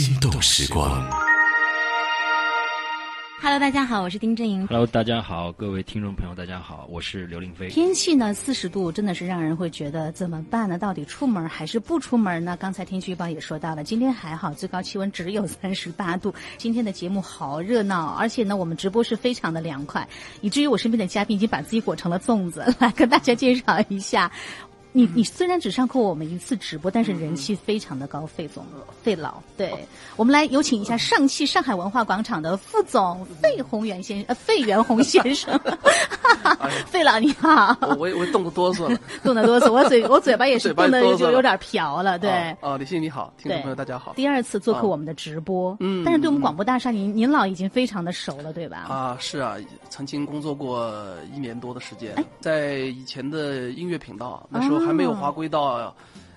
心动时光。Hello，大家好，我是丁正莹。Hello，大家好，各位听众朋友，大家好，我是刘令飞。天气呢，四十度真的是让人会觉得怎么办呢？到底出门还是不出门呢？刚才天气预报也说到了，今天还好，最高气温只有 三十八度。今天的节目好热闹，而且呢，我们直播是非常的凉快，以至于我身边的嘉宾已经把自己裹成了粽子。来跟大家介绍一下。你你虽然只上过我们一次直播，但是人气非常的高，费总费老。对，我们来有请一下上汽上海文化广场的副总费宏元先呃费元宏先生。费老你好，我我我冻得哆嗦了，冻得哆嗦，我嘴我嘴巴也是嘴巴冻得哆嗦了就有点瓢了。对，哦，李欣你好，听众朋友大家好。第二次做客我们的直播，嗯但是对我们广播大厦，您您老已经非常的熟了，对吧？啊，是啊，曾经工作过一年多的时间，哎在以前的音乐频道，那时候还没有划归到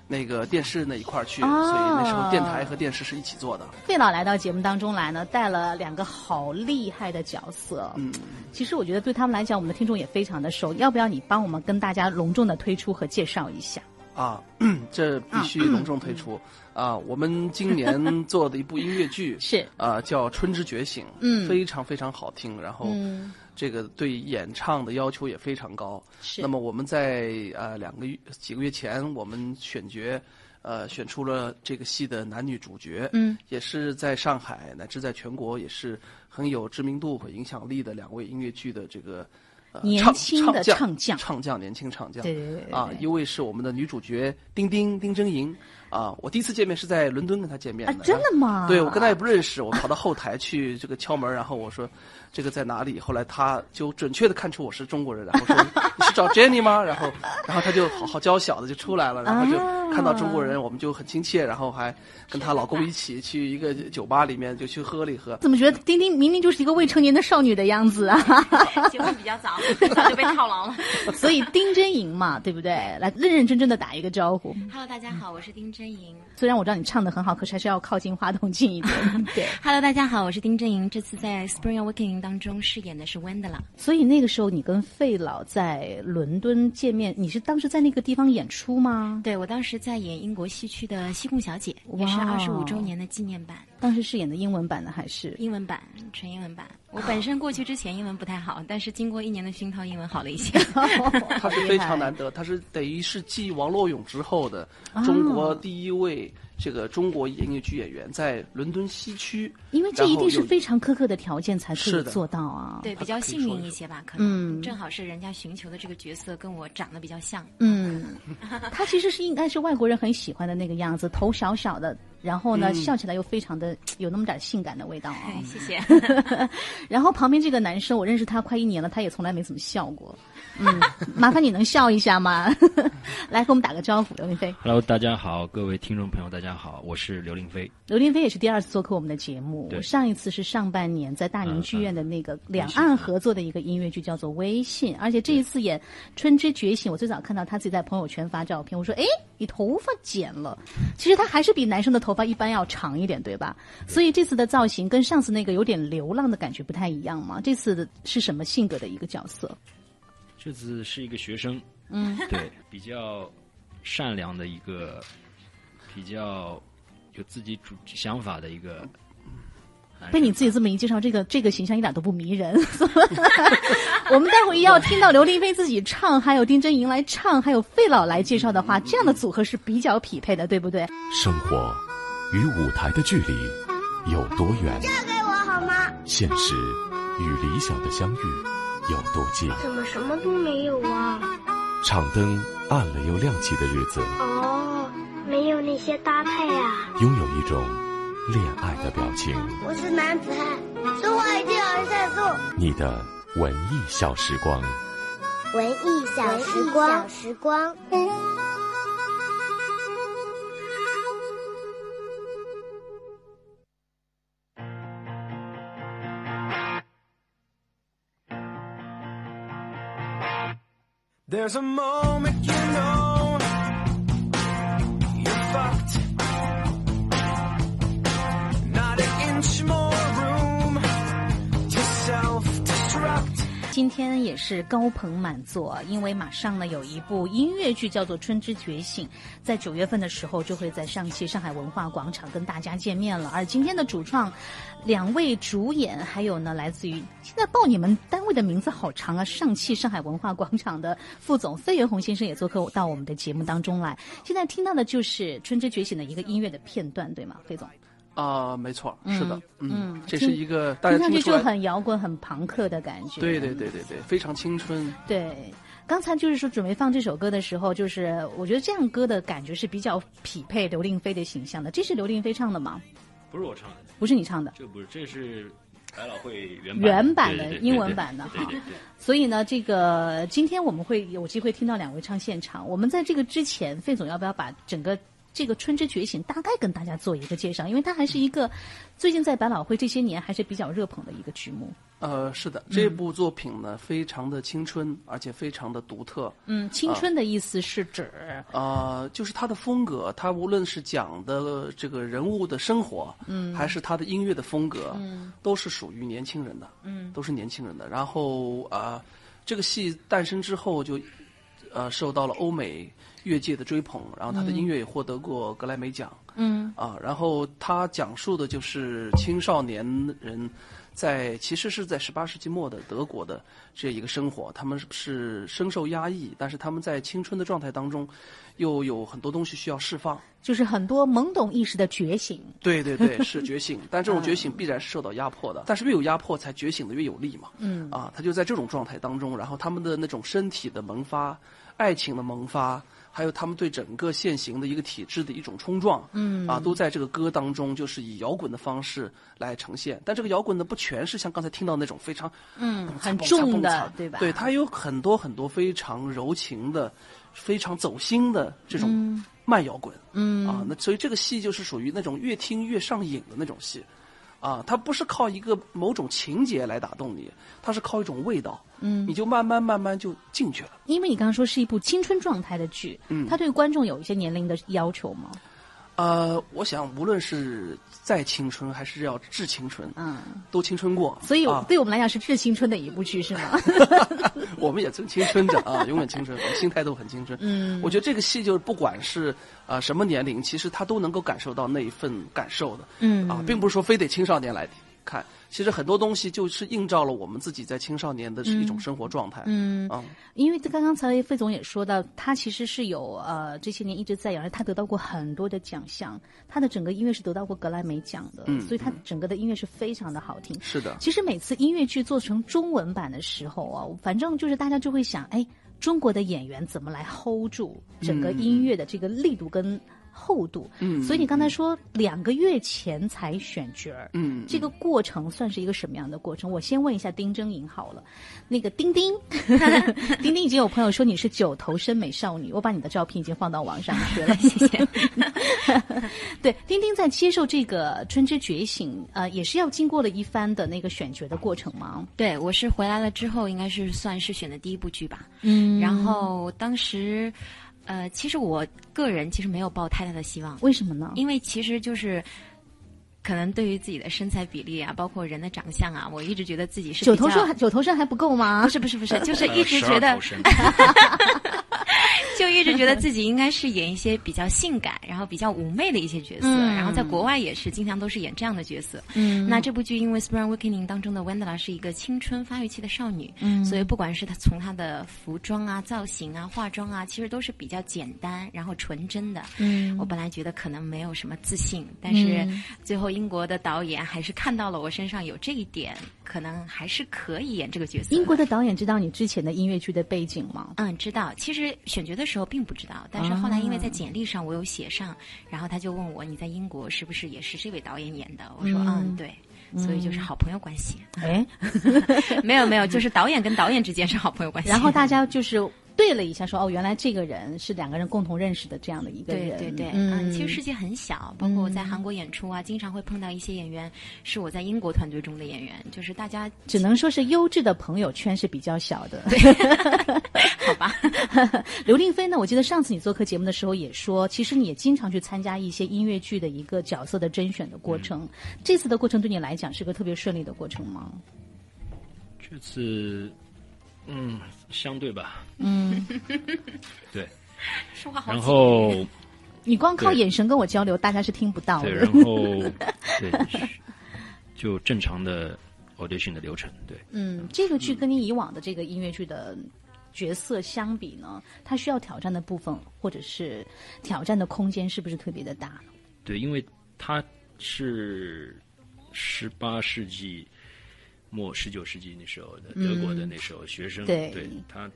那个电视那一块儿去，哦所以那时候电台和电视是一起做的。费老来到节目当中来呢，带了两个好厉害的角色。嗯，其实我觉得对他们来讲，我们的听众也非常的熟。要不要你帮我们跟大家隆重的推出和介绍一下？啊，这必须隆重推出啊！我们今年做的一部音乐剧 是啊，叫《春之觉醒》，嗯非常非常好听，然后嗯这个对演唱的要求也非常高。是那么我们在呃两个月几个月前，我们选角，呃选出了这个戏的男女主角，嗯，也是在上海乃至在全国也是很有知名度和影响力的两位音乐剧的这个。呃年唱轻的唱唱将唱将，年轻唱将，对对对对啊，一位是我们的女主角丁丁丁真莹啊，我第一次见面是在伦敦跟他见面的，啊真的吗对，我跟他也不认识，我跑到后台去这个敲门，然后我说这个在哪里？后来他就准确的看出我是中国人，然后说你是找 Jenny 吗？然后然后他就好好娇小的就出来了，然后就啊看到中国人，我们就很亲切，然后还跟她老公一起去一个酒吧里面就去喝了一喝。怎么觉得丁丁明明就是一个未成年的少女的样子啊？结婚比较早，早就被套牢了。所以丁真莹嘛，对不对？来认认真真的打一个招呼。Hello，大家好，我是丁真莹。虽然我知道你唱的很好，可是还是要靠近话筒近一点。对，Hello，大家好，我是丁真莹。这次在《Spring Awakening》当中饰演的是 Wendella。所以那个时候你跟费老在伦敦见面，你是当时在那个地方演出吗？对我当时在演英国西区的《西贡小姐》，也是哇二十五周年的纪念版，当时饰演的英文版的还是？英文版，纯英文版。我本身过去之前英文不太好，但是经过一年的熏陶，英文好了一些。他是非常难得，他是等于是继王洛勇之后的啊中国第一位这个中国音乐剧演员，在伦敦西区。因为这一定是非常苛刻的条件才可以做到啊。对，比较幸运一些吧，可嗯能正好是人家寻求的这个角色跟我长得比较像。嗯，他其实是应该是外国人很喜欢的那个样子，头小小的，然后呢、嗯笑起来又非常的 有那么点性感的味道啊、哎，谢谢。然后旁边这个男生，我认识他快一年了，他也从来没怎么笑过。嗯，麻烦你能笑一下吗？来，给我们打个招呼，刘林飞。Hello，大家好，各位听众朋友，大家好，我是刘林飞。刘林飞也是第二次做客我们的节目，我上一次是上半年在大宁剧院的那个两岸合作的一个音乐剧，叫做《微信》，而且这一次演《春之觉醒》，我最早看到他自己在朋友圈发照片，我说：“哎，你头发剪了。”其实他还是比男生的头发一般要长一点，对吧？所以这次的造型跟上次那个有点流浪的感觉不太一样嘛。这次的是什么性格的一个角色？这次是一个学生，嗯，对，比较善良的一个，比较有自己主想法的一个。被你自己这么一介绍，这个这个形象一点都不迷人。我们待会儿要听到刘林飞自己唱，还有丁真莹来唱，还有费老来介绍的话，这样的组合是比较匹配的，对不对？生活与舞台的距离有多远？嫁给我好吗？现实与理想的相遇有多近？怎么什么都没有啊？场灯暗了又亮起的日子，哦，没有那些搭配啊。拥有一种恋爱的表情。我是男子汉，说话一定要算数。你的文艺小时光，文艺小时光，小时光。There's a moment you know you're fucked. 今天也是高朋满座，因为马上呢有一部音乐剧叫做《春之觉醒》，在九月份的时候就会在上汽上海文化广场跟大家见面了。而今天的主创，两位主演，还有呢来自于现在报你们单位的名字好长啊，上汽上海文化广场的副总费元红先生也做客到我们的节目当中来。现在听到的就是《春之觉醒》的一个音乐的片段，对吗，费总？啊、没错，是的，嗯，嗯这是一个大家听上去就很摇滚、很朋克的感觉。对对对对对，非常青春。对，刚才就是说准备放这首歌的时候，就是我觉得这样歌的感觉是比较匹配刘令飞的形象的。这是刘令飞唱的吗？不是我唱的，不是你唱的。这不是，这是百老汇原原版的英文版的哈对对对。所以呢，这个今天我们会有机会听到两位唱现场。我们在这个之前，费总要不要把整个这个《春之觉醒》大概跟大家做一个介绍？因为它还是一个最近在百老汇这些年还是比较热捧的一个剧目。呃，是的，这部作品呢，非常的青春，而且非常的独特。嗯，青春的意思是指，呃，就是它的风格，它无论是讲的这个人物的生活，嗯，还是它的音乐的风格，嗯，都是属于年轻人的，嗯，都是年轻人的。然后啊、呃这个戏诞生之后就，呃，受到了欧美乐界的追捧，然后他的音乐也获得过格莱美奖，嗯。啊，然后他讲述的就是青少年人在其实是在十八世纪末的德国的这一个生活，他们是是深受压抑，但是他们在青春的状态当中，又有很多东西需要释放。就是很多懵懂意识的觉醒。对对对，是觉醒，但这种觉醒必然是受到压迫的，但是越有压迫，才觉醒的越有力嘛。嗯。啊，他就在这种状态当中，然后他们的那种身体的萌发、爱情的萌发，还有他们对整个现行的一个体制的一种冲撞，嗯。啊，都在这个歌当中，就是以摇滚的方式来呈现。但这个摇滚呢，不全是像刚才听到那种非常嗯很重的对吧？对，它有很多很多非常柔情的、非常走心的这种慢摇滚。嗯。啊，那所以这个戏就是属于那种越听越上瘾的那种戏，啊，它不是靠一个某种情节来打动你，它是靠一种味道，嗯你就慢慢慢慢就进去了。因为你刚刚说是一部青春状态的剧，嗯它对观众有一些年龄的要求吗？呃，我想无论是再青春还是要致青春，嗯，都青春过，所以啊，对我们来讲是致青春的一部剧，是吗？我们也正青春着啊，永远青春，我 们心态都很青春。嗯我觉得这个戏就是不管是呃什么年龄，其实他都能够感受到那一份感受的。嗯啊，并不是说非得青少年来看，其实很多东西就是映照了我们自己在青少年的是一种生活状态。嗯。啊，因为刚刚才费总也说到，他其实是有呃这些年一直在养，他得到过很多的奖项，他的整个音乐是得到过格莱美奖的，嗯所以他整个的音乐是非常的好听。是的，其实每次音乐剧做成中文版的时候啊，反正就是大家就会想，哎，中国的演员怎么来 hold 住整个音乐的这个力度跟厚度？嗯所以你刚才说两个月前才选角儿，嗯，这个过程算是一个什么样的过程？我先问一下丁真莹好了，那个丁丁，丁丁已经有朋友说你是九头身美少女，我把你的照片已经放到网上去了，谢谢。对，丁丁在接受这个《春之觉醒》呃，也是要经过了一番的那个选角的过程吗？对，我是回来了之后，应该是算是选的第一部剧吧。嗯然后当时，呃，其实我个人其实没有抱太大的希望，为什么呢？因为其实就是。可能对于自己的身材比例啊，包括人的长相啊，我一直觉得自己是九头身还九头身还不够吗？不是不是不是，就是一直觉得 一直觉得自己应该是演一些比较性感，然后比较妩媚的一些角色，嗯然后在国外也是经常都是演这样的角色。嗯那这部剧因为《Spring Awakening》当中的 Wendella 是一个青春发育期的少女，嗯所以不管是她从她的服装啊、造型啊、化妆啊，其实都是比较简单，然后纯真的。嗯我本来觉得可能没有什么自信，但是嗯最后英国的导演还是看到了我身上有这一点，可能还是可以演这个角色。英国的导演知道你之前的音乐剧的背景吗？嗯，知道。其实选角的时候并不知道，但是后来因为在简历上我有写上，然后他就问我你在英国是不是也是这位导演演的？我说嗯嗯对，所以就是好朋友关系。哎，没有没有，就是导演跟导演之间是好朋友关系。然后大家就是对了一下说，哦，原来这个人是两个人共同认识的这样的一个人。对对对，嗯，其实世界很小，包括我在韩国演出啊，经常会碰到一些演员是我在英国团队中的演员，就是大家只能说是优质的朋友圈是比较小的。好吧。刘令飞呢，我记得上次你做客节目的时候也说，其实你也经常去参加一些音乐剧的一个角色的甄选的过程。这次的过程对你来讲是个特别顺利的过程吗？这次嗯，相对吧，嗯，对。说话好然后你光靠眼神跟我交流，大家是听不到对，的。然后对，就正常的 audition 的流程，对。嗯，这个剧跟你以往的这个音乐剧的角色相比呢，它需要挑战的部分或者是挑战的空间是不是特别的大呢？对，因为他是十八世纪末、十九世纪那时候的德国的那时候学生，嗯对他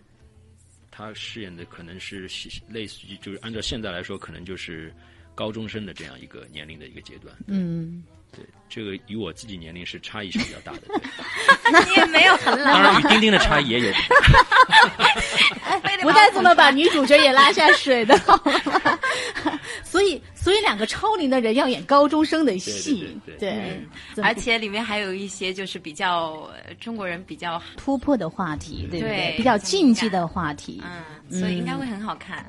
他饰演的可能是类似于，就是按照现在来说，可能就是高中生的这样一个年龄的一个阶段。嗯，对，这个与我自己年龄是差异是比较大的。那你也没有很老当，然，与丁丁的差异也有。不带这么把女主角也拉下水的，好吗？所以，所以两个超龄的人要演高中生的戏，对对对对怎么而且里面还有一些就是比较呃中国人比较突破的话题，对不对？对比较禁忌的话题，嗯，所以应该会很好看。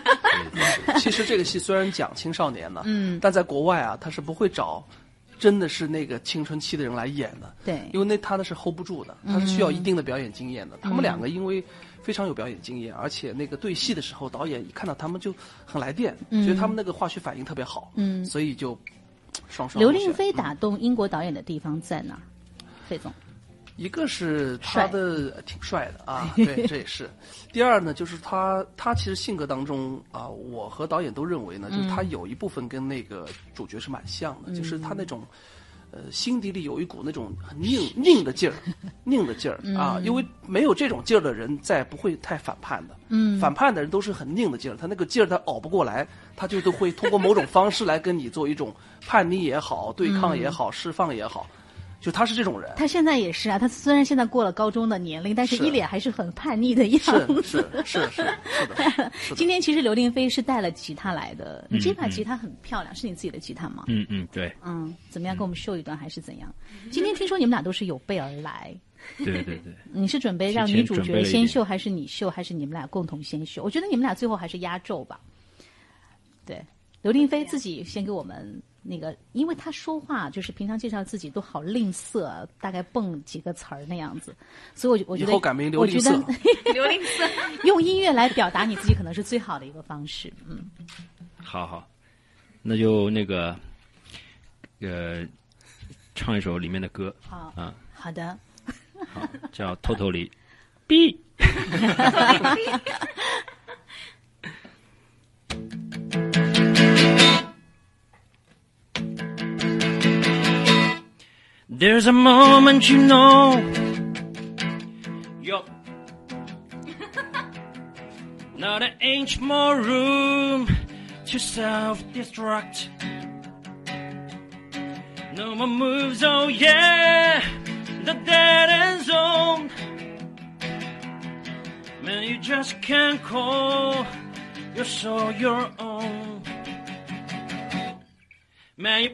其实这个戏虽然讲青少年呢，嗯。但在国外啊，他是不会找真的是那个青春期的人来演的，对。因为那他那是 hold 不住的，他是需要一定的表演经验的。他们两个因为非常有表演经验，而且那个对戏的时候，导演一看到他们就很来电，觉得他们那个化学反应特别好，嗯所以就双双刘令飞打动英国导演的地方在哪儿？费总，一个是他的呃挺帅的啊，对，这也是。第二呢，就是他他其实性格当中啊，我和导演都认为呢，就是他有一部分跟那个主角是蛮像的，就是他那种。呃，心底里有一股那种很拧拧的劲儿，拧的劲儿啊！因为没有这种劲儿的人，再不会太反叛的。嗯，反叛的人都是很拧的劲儿，他那个劲儿他熬不过来，他就都会通过某种方式来跟你做一种叛逆也好、对抗也好、释放也好，就他是这种人。他现在也是啊，他虽然现在过了高中的年龄，但是是一脸还是很叛逆的样子。是是是是的。今天其实刘令飞是带了吉他来的，你这把吉他很漂亮，是你自己的吉他吗？嗯嗯，对嗯，怎么样？给我们秀一段还是怎样？今天听说你们俩都是有备而来，对对对。你是准备让女主角先秀，还是你秀，还是你们俩共同先秀？我觉得你们俩最后还是压轴吧。对，刘令飞自己先给我们那个，因为他说话就是平常介绍自己都好吝啬，大概蹦几个词儿那样子，所以我我觉得以后改名刘我觉吝啬得 用音乐来表达你自己可能是最好的一个方式。嗯，好好，那就那个，呃，唱一首里面的歌好，啊，好的。好，叫 《Totally B》。There's a moment you know you're not an inch more room to self-destruct. No more moves, oh yeah, the dead end zone. Man, you just can't call your soul your own. Man,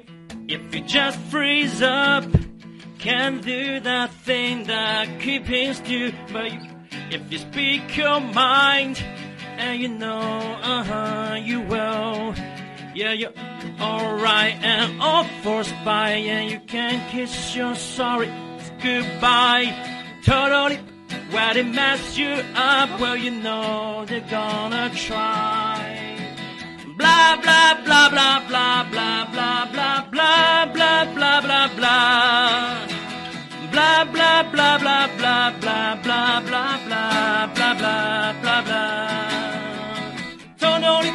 if you just freeze up, can't do that thing that keeps you. But if you speak your mind, and you know, uh huh, you will. Yeah, you're alright and all forced by, and you can kiss your sorry goodbye. Totally, where they mess you up, well, you know they're gonna try. Blah blah blah blah blah blah blah blah blah blah blah blah blah. Blah blah blah blah blah blah blah blah blah blah blah blah blah. Totally.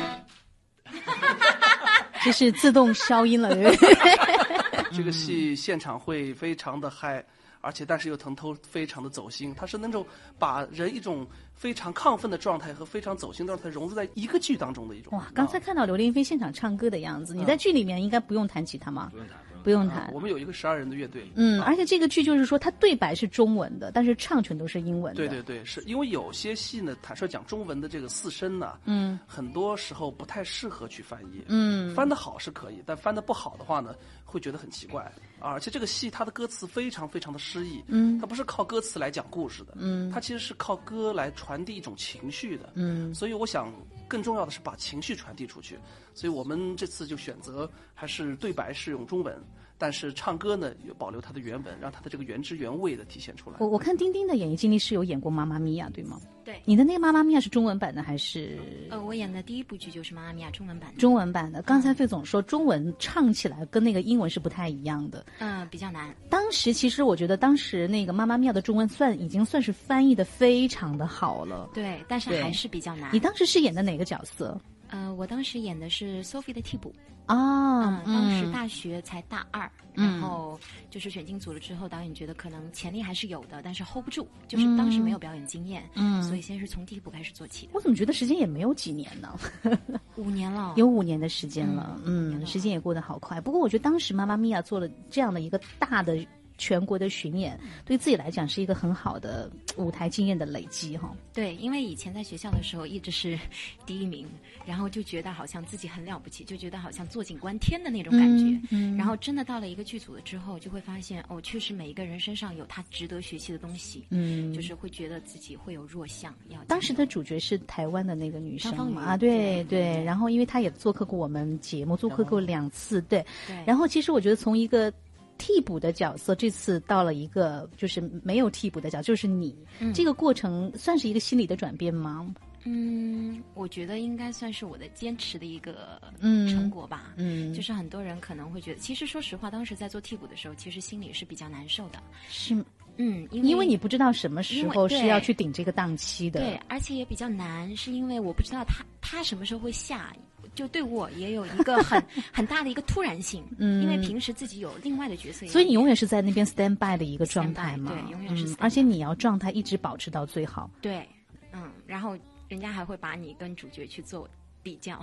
这是自动消音了，对不对？这个戏现场会非常的嗨，而且但是又腾头非常的走心，它是那种把人一种非常亢奋的状态和非常走心的状态融入在一个剧当中的一种。哇，刚才看到刘令飞现场唱歌的样子，你在剧里面应该不用弹吉他吗？不用弹，不用啊弹。我们有一个十二人的乐队。嗯，而且这个剧就是说，它对白是中文的，但是唱全都是英文的。对对对，是因为有些戏呢，坦率讲，中文的这个四声呢，嗯，很多时候不太适合去翻译。嗯翻的好是可以，但翻的不好的话呢，会觉得很奇怪啊。而且这个戏它的歌词非常非常的诗意，嗯它不是靠歌词来讲故事的，嗯它其实是靠歌来传递一种情绪的，嗯所以我想更重要的是把情绪传递出去。所以我们这次就选择还是对白是用中文，但是唱歌呢有保留它的原文，让它的这个原汁原味的体现出来我。我看丁丁的演艺经历是有演过《妈妈咪呀》，对吗？对，你的那个《妈妈咪呀》是中文版的还是呃，我演的第一部剧就是《妈妈咪呀》中文版的，中文版的？刚才费总说中文唱起来跟那个英文是不太一样的。嗯、比较难。当时其实我觉得当时那个《妈妈咪呀》的中文算已经算是翻译的非常的好了。对，但是还是比较难你。当时是演的哪个角色呃，我当时演的是 Sophie 的替补，啊？嗯，当时嗯大学才大二，嗯然后就是选进组了之后，导演觉得可能潜力还是有的，但是 hold 不住，就是当时没有表演经验，嗯所以先是从替补开始做起的。我怎么觉得时间也没有几年呢？五年了，有五年的时间了，嗯，时间也过得好快。不过我觉得当时妈妈咪呀做了这样的一个大的全国的巡演，对自己来讲是一个很好的舞台经验的累积哈。对，因为以前在学校的时候一直是第一名，然后就觉得好像自己很了不起，就觉得好像坐井观天的那种感觉。嗯嗯然后真的到了一个剧组了之后，就会发现哦，确实每一个人身上有他值得学习的东西。嗯就是会觉得自己会有弱项，要当时的主角是台湾的那个女生啊，对对对。然后因为她也做客过我们节目，做客过两次，对。对，然后其实我觉得从一个替补的角色，这次到了一个就是没有替补的角色，就是你。嗯这个过程算是一个心理的转变吗？嗯，我觉得应该算是我的坚持的一个嗯成果吧。嗯，就是很多人可能会觉得，其实说实话，当时在做替补的时候，其实心里是比较难受的。是嗯，因为因为你不知道什么时候是要去顶这个档期的。对，而且也比较难，是因为我不知道他他什么时候会下，就对我也有一个很 很大的一个突然性。嗯因为平时自己有另外的角色，所以你永远是在那边 stand by 的一个状态嘛？对永远是而且你要状态一直保持到最好。对，嗯，然后人家还会把你跟主角去做比较，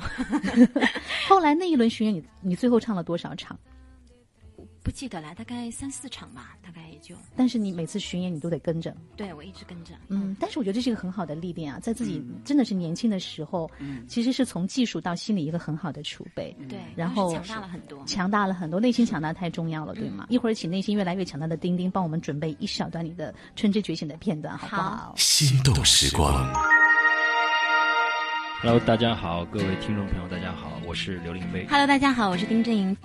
后来那一轮巡演，你你最后唱了多少场？不记得了，大概三四场吧，大概也就但是你每次巡演你都得跟着，对我一直跟着，嗯，但是我觉得这是一个很好的历练啊，在自己真的是年轻的时候，嗯其实是从技术到心理一个很好的储备，对，然后强大了很多。强大了很多，内心强大太重要了，对吗？一会儿请内心越来越强大的丁丁帮我们准备一小段你的《春之觉醒》的片段，好不好？好心动时光。Hello，大家好，各位听众朋友，大家好，我是刘令飞。Hello，大家好，我是丁正英。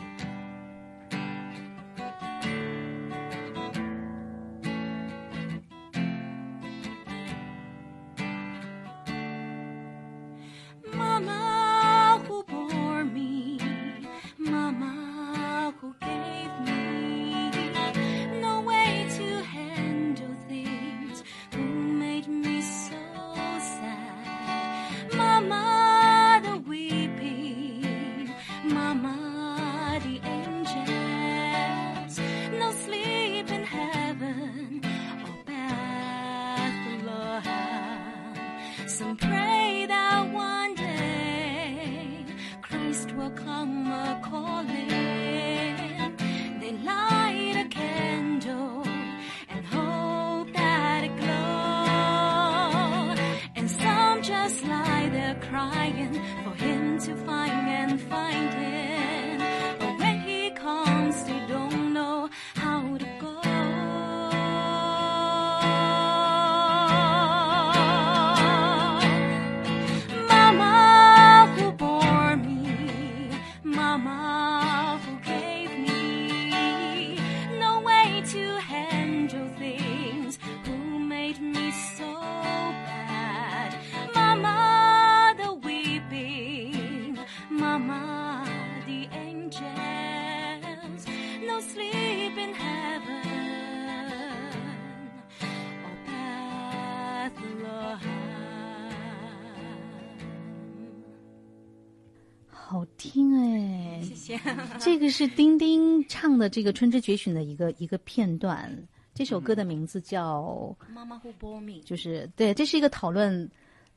是丁丁唱的这个《春之觉醒》的一个一个片段。这首歌的名字叫，妈妈 who bore me，就是对，这是一个讨论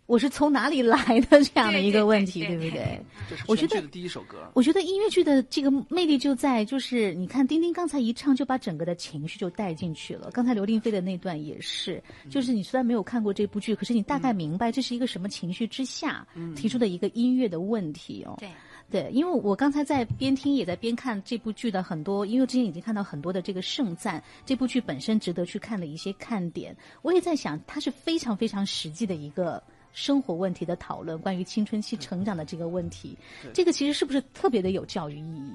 我是从哪里来的这样的一个问题，对对对不对？这是我觉得全剧的第一首歌。我觉得音乐剧的这个魅力就在，就是你看丁丁刚才一唱，就把整个的情绪就带进去了。刚才刘令飞的那段也是，就是你虽然没有看过这部剧，可是你大概明白这是一个什么情绪之下提出的一个音乐的问题哦。对。对，因为我刚才在边听也在边看这部剧的很多，因为之前已经看到很多的这个盛赞，这部剧本身值得去看的一些看点，我也在想，它是非常非常实际的一个生活问题的讨论，关于青春期成长的这个问题，这个其实是不是特别的有教育意义？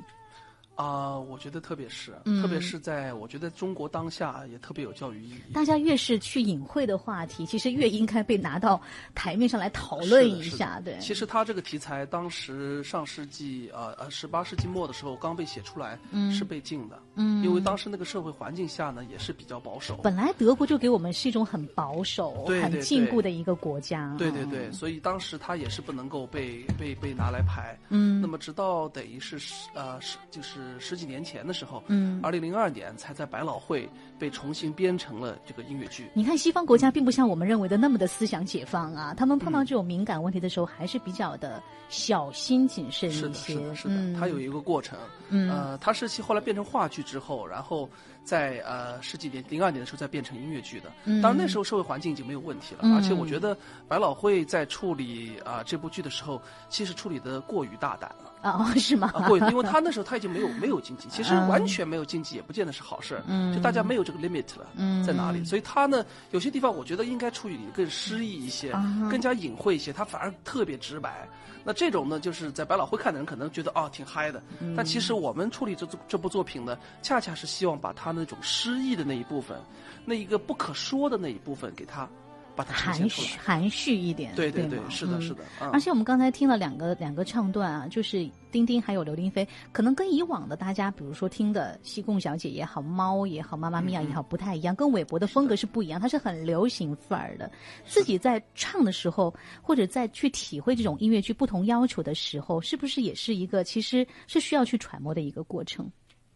啊、我觉得特别是，嗯特别是在我觉得中国当下也特别有教育意义。大家越是去隐晦的话题，其实越应该被拿到台面上来讨论一下。对，其实他这个题材当时上世纪呃呃十八世纪末的时候刚被写出来，是被禁的，嗯因为当时那个社会环境下呢也是比较保守。本来德国就给我们是一种很保守、很对对禁锢的一个国家。对对对，所以当时他也是不能够被被被拿来排。嗯那么直到等于是十呃是就是十几年前的时候，嗯二零零二年才在百老汇被重新编成了这个音乐剧。你看，西方国家并不像我们认为的那么的思想解放啊，他们碰嗯到这种敏感问题的时候，还是比较的小心谨慎是的，一些。是的，是的，嗯它有一个过程。嗯呃，它是后来变成话剧之后，然后在呃十几年零二年的时候再变成音乐剧的。嗯当然那时候社会环境已经没有问题了，嗯而且我觉得百老汇在处理啊、这部剧的时候，其实处理的过于大胆了。哦，是吗？啊，过于，因为 他那时候他已经没有没有经济，其实嗯完全没有经济也不见得是好事儿，嗯就大家没有这个 limit 了，嗯在哪里？所以他呢，有些地方我觉得应该处理的更诗意一些，嗯更加隐晦一些，他反而特别直白。那这种呢，就是在百老汇看的人可能觉得哦挺嗨的，嗯但其实我们处理这这部作品呢，恰恰是希望把他那种诗意的那一部分，那一个不可说的那一部分给他把它呈含现出来。蓄含蓄一点，对对对吗，是的，嗯是的，嗯而且我们刚才听了两个两个唱段啊，就是丁丁还有刘玲飞，可能跟以往的大家，比如说听的西贡小姐也好，猫也好，妈妈咪呀也好，不太一样，跟韦伯的风格是不一样，它是很流行范儿的。自己在唱的时候，或者在去体会这种音乐剧不同要求的时候，是不是也是一个其实是需要去揣摩的一个过程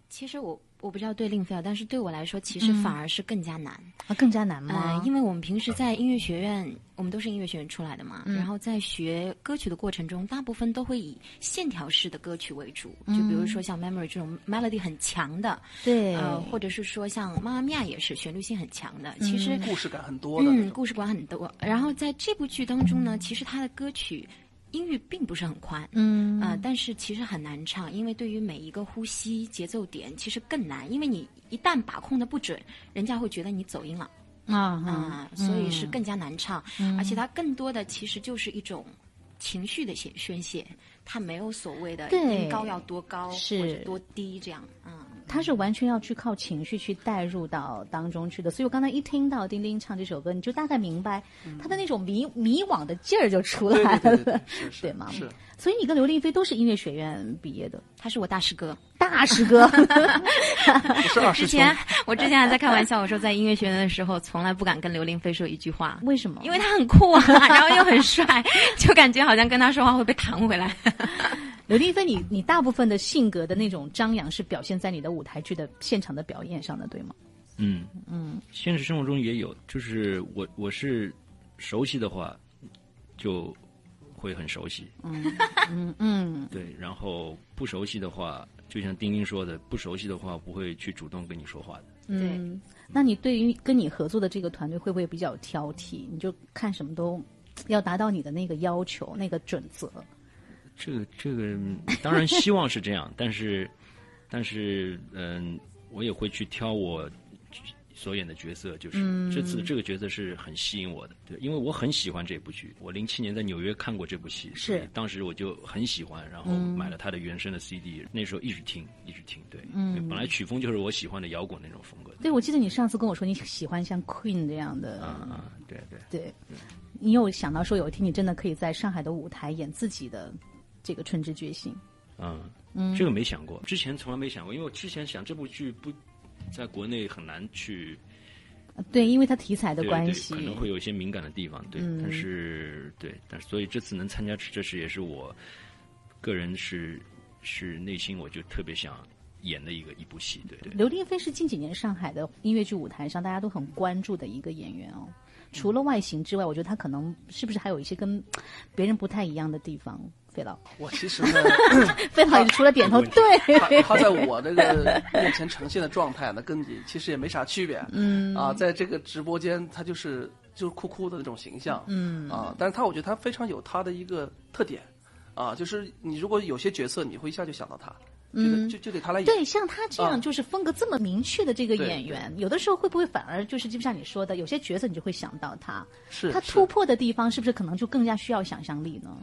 其实我我不知道对令菲尔，但是对我来说，其实嗯反而是更加难。啊？更加难吗？呃，因为我们平时在音乐学院，我们都是音乐学院出来的嘛，嗯然后在学歌曲的过程中，大部分都会以线条式的歌曲为主，就比如说像 Memory 这种 melody 很强的，对，呃，或者是说像妈妈咪呀也是旋律性很强的。其实故事感很多的嗯，故事感很多。然后在这部剧当中呢，其实它的歌曲音域并不是很宽，嗯。呃，但是其实很难唱，因为对于每一个呼吸节奏点其实更难，因为你一旦把控的不准，人家会觉得你走音了。啊啊、所以是更加难唱。嗯。而且它更多的其实就是一种情绪的宣宣泄，它没有所谓的音高要多高或者多低这样，嗯。他是完全要去靠情绪去带入到当中去的，所以我刚才一听到丁丁唱这首歌，你就大概明白他的那种迷迷惘的劲儿就出来了，对吗？是。所以你跟刘令飞都是音乐学院毕业的，他是我大师哥，大师哥。不是二师兄，之前我之前还在开玩笑，我说在音乐学院的时候，从来不敢跟刘令飞说一句话，为什么？因为他很酷啊，然后又很帅，就感觉好像跟他说话会被弹回来。刘亦菲，你你大部分的性格的那种张扬是表现在你的舞台剧的现场的表演上的，对吗？嗯嗯，现实生活中也有，就是我我是熟悉的话，就会很熟悉，嗯嗯，对，然后不熟悉的话，就像丁丁说的，不熟悉的话不会去主动跟你说话的。对，那你对于跟你合作的这个团队会不会比较挑剔？你就看什么都要达到你的那个要求、那个准则？这个这个嗯当然希望是这样，但是但是嗯，我也会去挑我所演的角色，就是、嗯。这次这个角色是很吸引我的，对，因为我很喜欢这部剧，我零七年在纽约看过这部戏，是。当时我就很喜欢，然后买了他的原声的 CD，、那时候一直听一直听，对，嗯。对本来曲风就是我喜欢的摇滚那种风格的，对，我记得你上次跟我说你喜欢像 Queen 这样的，啊啊，对对。对，你有想到说有一天你真的可以在上海的舞台演自己的这个《春之觉醒》？嗯，这个没想过，之前从来没想过，因为我之前想这部剧不在国内很难去呃对，因为它题材的关系，可能会有一些敏感的地方，对，嗯但是对，但是所以这次能参加，这是也是我个人是是内心我就特别想演的一个一部戏，对对。刘令飞是近几年上海的音乐剧舞台上大家都很关注的一个演员哦。除了外形之外，我觉得他可能是不是还有一些跟别人不太一样的地方？费老，我其实呢，费老也除了点头，对，他他在我这个面前呈现的状态呢，跟你其实也没啥区别。嗯啊，在这个直播间，他就是就是酷酷的那种形象。嗯啊，但是他我觉得他非常有他的一个特点，啊，就是你如果有些角色，你会一下就想到他，嗯就就得他来演。对，像他这样啊就是风格这么明确的这个演员，有的时候会不会反而就是就像你说的，有些角色你就会想到他，是他突破的地方是不是可能就更加需要想象力呢？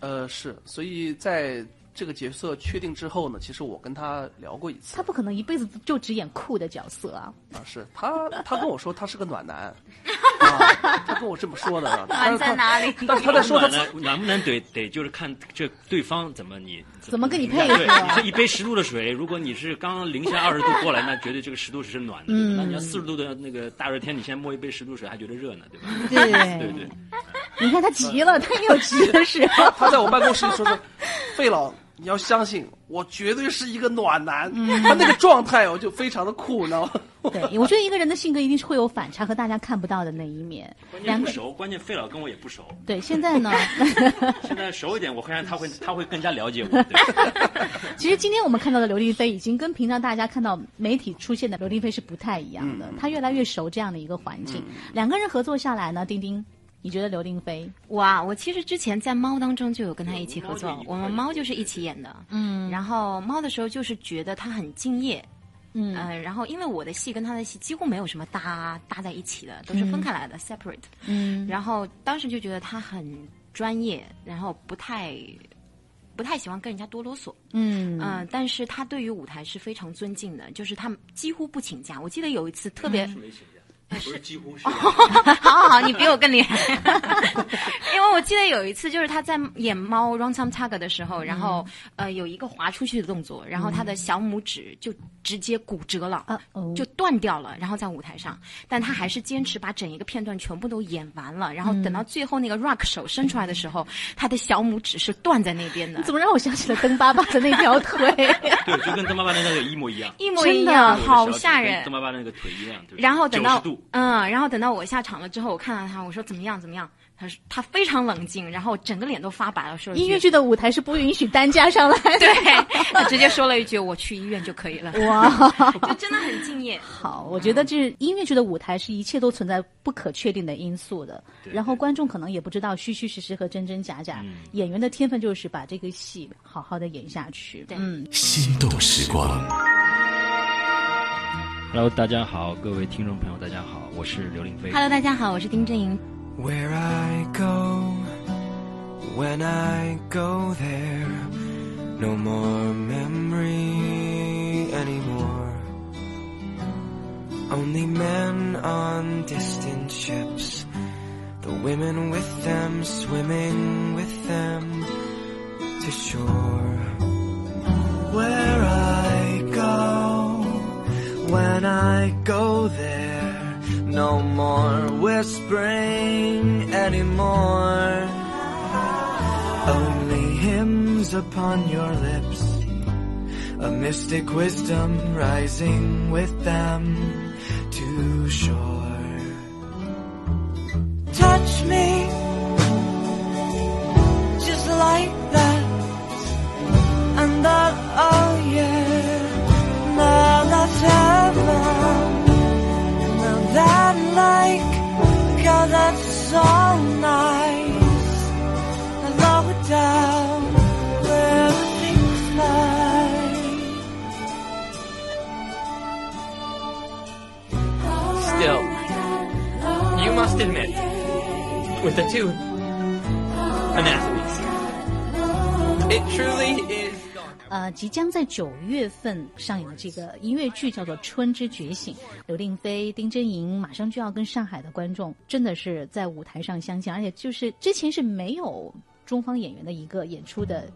呃，是，所以在这个角色确定之后呢，其实我跟他聊过一次他不可能一辈子就只演酷的角色啊。啊，是他他跟我说他是个暖男，啊，他跟我这么说的啊，但是他哪里？但是他在说他暖男暖不暖得得就是看这对方怎么你怎么跟你对配合你是一杯十度的水，如果你是刚零下二十度过来，那绝对这个十度水是暖的。那你要四十度的那个大热天，你先摸一杯十度水还觉得热呢，对吧？对对对。你看他急了，他也有急的时候。他在我办公室里说说，费老，你要相信我，绝对是一个暖男。他那个状态我，就非常的酷，你知道吗？对，我觉得一个人的性格一定是会有反差和大家看不到的那一面。不熟，关键费老跟我也不熟。对，现在呢，现在熟一点，我会让他会他会更加了解我。对 其实今天我们看到的刘丽飞已经跟平常大家看到媒体出现的刘丽飞是不太一样的，他越来越熟这样的一个环境。两个人合作下来呢，丁丁，你觉得刘令飞？哇，我其实之前在猫当中就有跟他一起合作，我们猫就是一起演的。嗯然后猫的时候就是觉得他很敬业，嗯呃，然后因为我的戏跟他的戏几乎没有什么搭搭在一起的，都是分开来的、separate。嗯然后当时就觉得他很专业，然后不太不太喜欢跟人家多啰嗦。嗯嗯、但是他对于舞台是非常尊敬的，就是他几乎不请假。我记得有一次特别。不是几乎是。好好好，你比我更厉害。因为我记得有一次，就是他在演猫《Run Some Tug》的时候，然后、呃有一个滑出去的动作，然后他的小拇指就直接骨折了，就断掉了，然后在舞台上，但他还是坚持把整一个片段全部都演完了，然后等到最后那个 rock 手伸出来的时候，他的小拇指是断在那边的，怎么让我想起了邓巴巴的那条腿？对，就跟邓巴巴的那个一模一样，一模一样，好吓人。邓巴巴那个腿一样。就是然后等到90度，嗯，然后等到我下场了之后，我看到他，我说怎么样怎么样？他说他非常冷静，然后整个脸都发白了，说了音乐剧的舞台是不允许担架上来的。对，他直接说了一句：“我去医院就可以了。”哇，就真的很敬业。好，我觉得这音乐剧的舞台是一切都存在不可确定的因素的，对然后观众可能也不知道虚虚实实和真真假假。嗯演员的天分就是把这个戏好好的演下去。对嗯，心动时光。Hello，大家好，各位听众朋友，大家好，我是刘令飞。 Hello，大家好，我是丁正英。 Where I go, when I go there, no more memory anymore. Only men on distant ships, the women with them swimming with them to shore. Where I go, when I go there, no more whispering anymore. Only hymns upon your lips, a mystic wisdom rising with them to shore. Touch me, that like, that's so nice. I down where. Still, you must admit, with the two anathemas, it truly is. 呃，即将在九月份上演的这个音乐剧叫做《春之觉醒》，刘令飞、丁真莹马上就要跟上海的观众真的是在舞台上相见，而且就是之前是没有中方演员的一个演出的。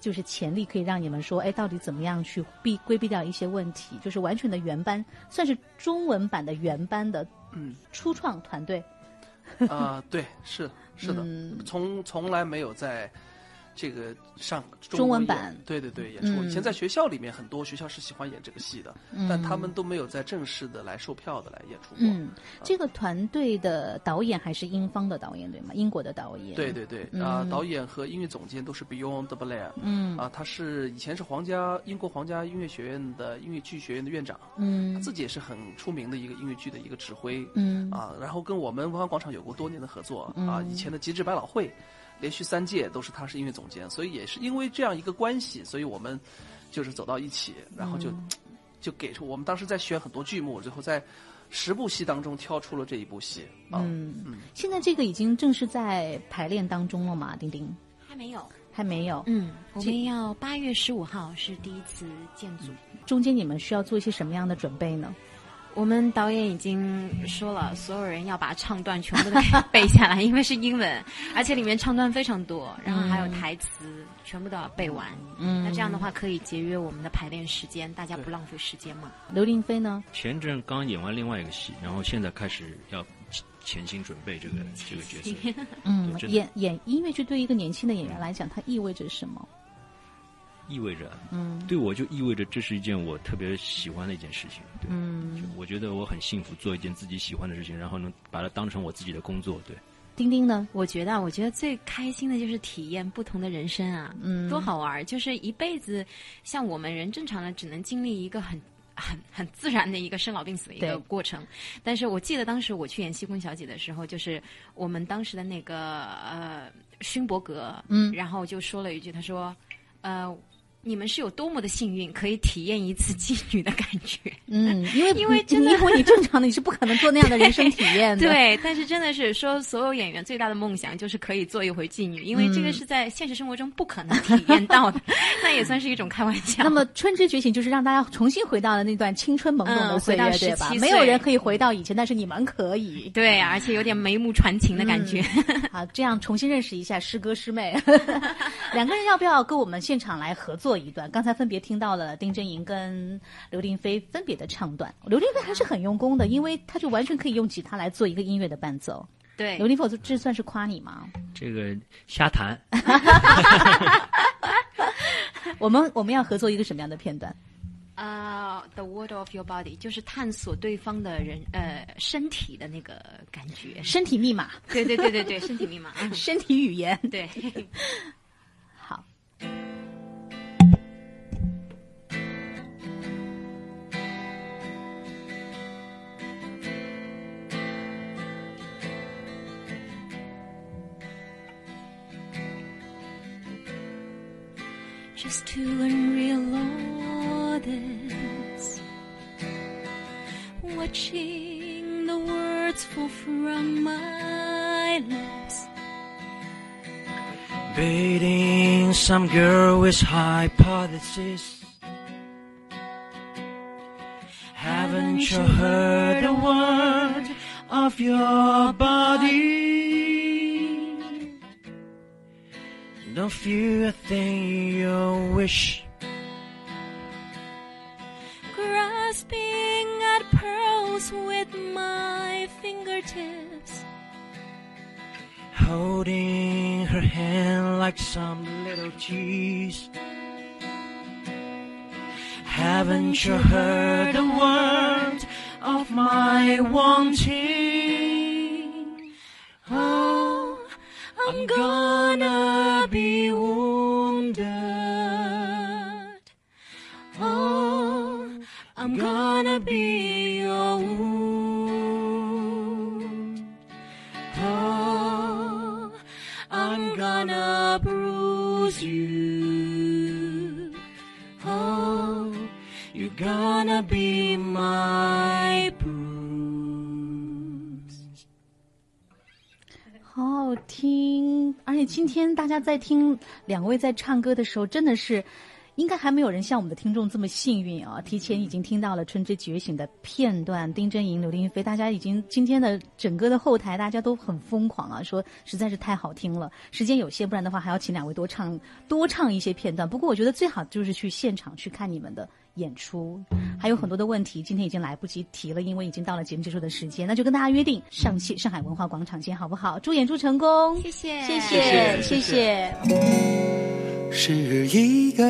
就是潜力可以让你们说，哎，到底怎么样去避规避掉一些问题？就是完全的原班，算是中文版的原班的嗯初创团队。啊、对，是是的，嗯从从来没有在这个上中文演版。对对对演出。嗯以前在学校里面，很多学校是喜欢演这个戏的，嗯。但他们都没有在正式的来售票的来演出过。嗯，这个团队的导演还是英方的导演对吗？英国的导演。对对对，嗯。啊、导演和音乐总监都是 Beyond the Blair，嗯。啊，他是以前是皇家英国皇家音乐学院的音乐剧学院的院长，嗯。他自己也是很出名的一个音乐剧的一个指挥，嗯。啊，然后跟我们文化广场有过多年的合作，啊，嗯以前的极致百老汇，连续三届都是他是音乐总监，所以也是因为这样一个关系，所以我们就是走到一起，然后就、嗯就给出我们当时在选很多剧目，最后在十部戏当中挑出了这一部戏，啊，嗯，现在这个已经正式在排练当中了嘛？丁丁还没有，还没有。嗯，我们要八月十五号是第一次建组。中间你们需要做一些什么样的准备呢？我们导演已经说了，所有人要把唱段全部都背下来，因为是英文，而且里面唱段非常多，然后还有台词，全部都要背完。嗯那这样的话可以节约我们的排练时间，大家不浪费时间嘛。刘令飞呢？前阵刚演完另外一个戏，然后现在开始要潜心准备这个这个角色。嗯，演演音乐剧对于一个年轻的演员来讲，它意味着什么？意味着，嗯对我就意味着这是一件我特别喜欢的一件事情。对，嗯就，我觉得我很幸福，做一件自己喜欢的事情，然后能把它当成我自己的工作。对，丁丁呢？我觉得啊，我觉得最开心的就是体验不同的人生啊，嗯多好玩儿！就是一辈子，像我们人正常的只能经历一个很。很很自然的一个生老病死的一个过程，但是我记得当时我去演《西宫小姐》的时候，就是我们当时的那个呃勋伯格，嗯然后就说了一句，他说，呃，你们是有多么的幸运，可以体验一次妓女的感觉。嗯，因为因为你真的因为你正常的你是不可能做那样的人生体验的。对，但是真的是说，所有演员最大的梦想就是可以做一回妓女，因为这个嗯是在现实生活中不可能体验到的，那也算是一种开玩笑。那么《春之觉醒》就是让大家重新回到了那段青春懵懂的嗯岁月，对吧？没有人可以回到以前，但是你们可以。对，而且有点眉目传情的感觉。好，这样重新认识一下师哥师妹，两个人要不要跟我们现场来合作一段？刚才分别听到了丁真莹跟刘令飞分别的唱段，刘令飞还是很用功的，因为他就完全可以用吉他来做一个音乐的伴奏。对刘，令飞，这算是夸你吗？这个瞎谈，我们我们要合作一个什么样的片段？啊、t h e word of your body 就是探索对方的人呃身体的那个感觉。身体密码，对对对对对，身体密码。嗯 身体语言。对。To unreal orders. Watching the words fall from my lips. Dating some girl with hypothesis. Haven't you heard a word of your body? Don't feel a thing you wish. Grasping at pearls with my fingertips. Holding her hand like some little cheese. Haven't you heard a word of my wanting? Oh, I'm gonna 大家在听两位在唱歌的时候，真的是。应该还没有人像我们的听众这么幸运啊！提前已经听到了《春之觉醒》的片段，丁真莹、刘令飞，大家已经今天的整个的后台，大家都很疯狂啊，说实在是太好听了。时间有限，不然的话还要请两位多唱多唱一些片段。不过我觉得最好就是去现场去看你们的演出，还有很多的问题，今天已经来不及提了，因为已经到了节目结束的时间。那就跟大家约定，上戏上海文化广场见，好不好？祝演出成功，谢谢谢谢，谢谢。是一个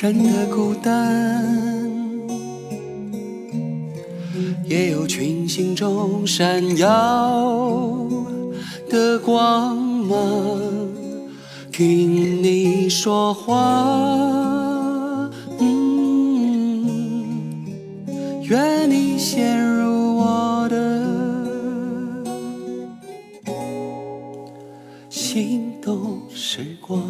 人的孤单，也有群星中闪耀的光芒。听你说话，愿你陷入我的心动时光。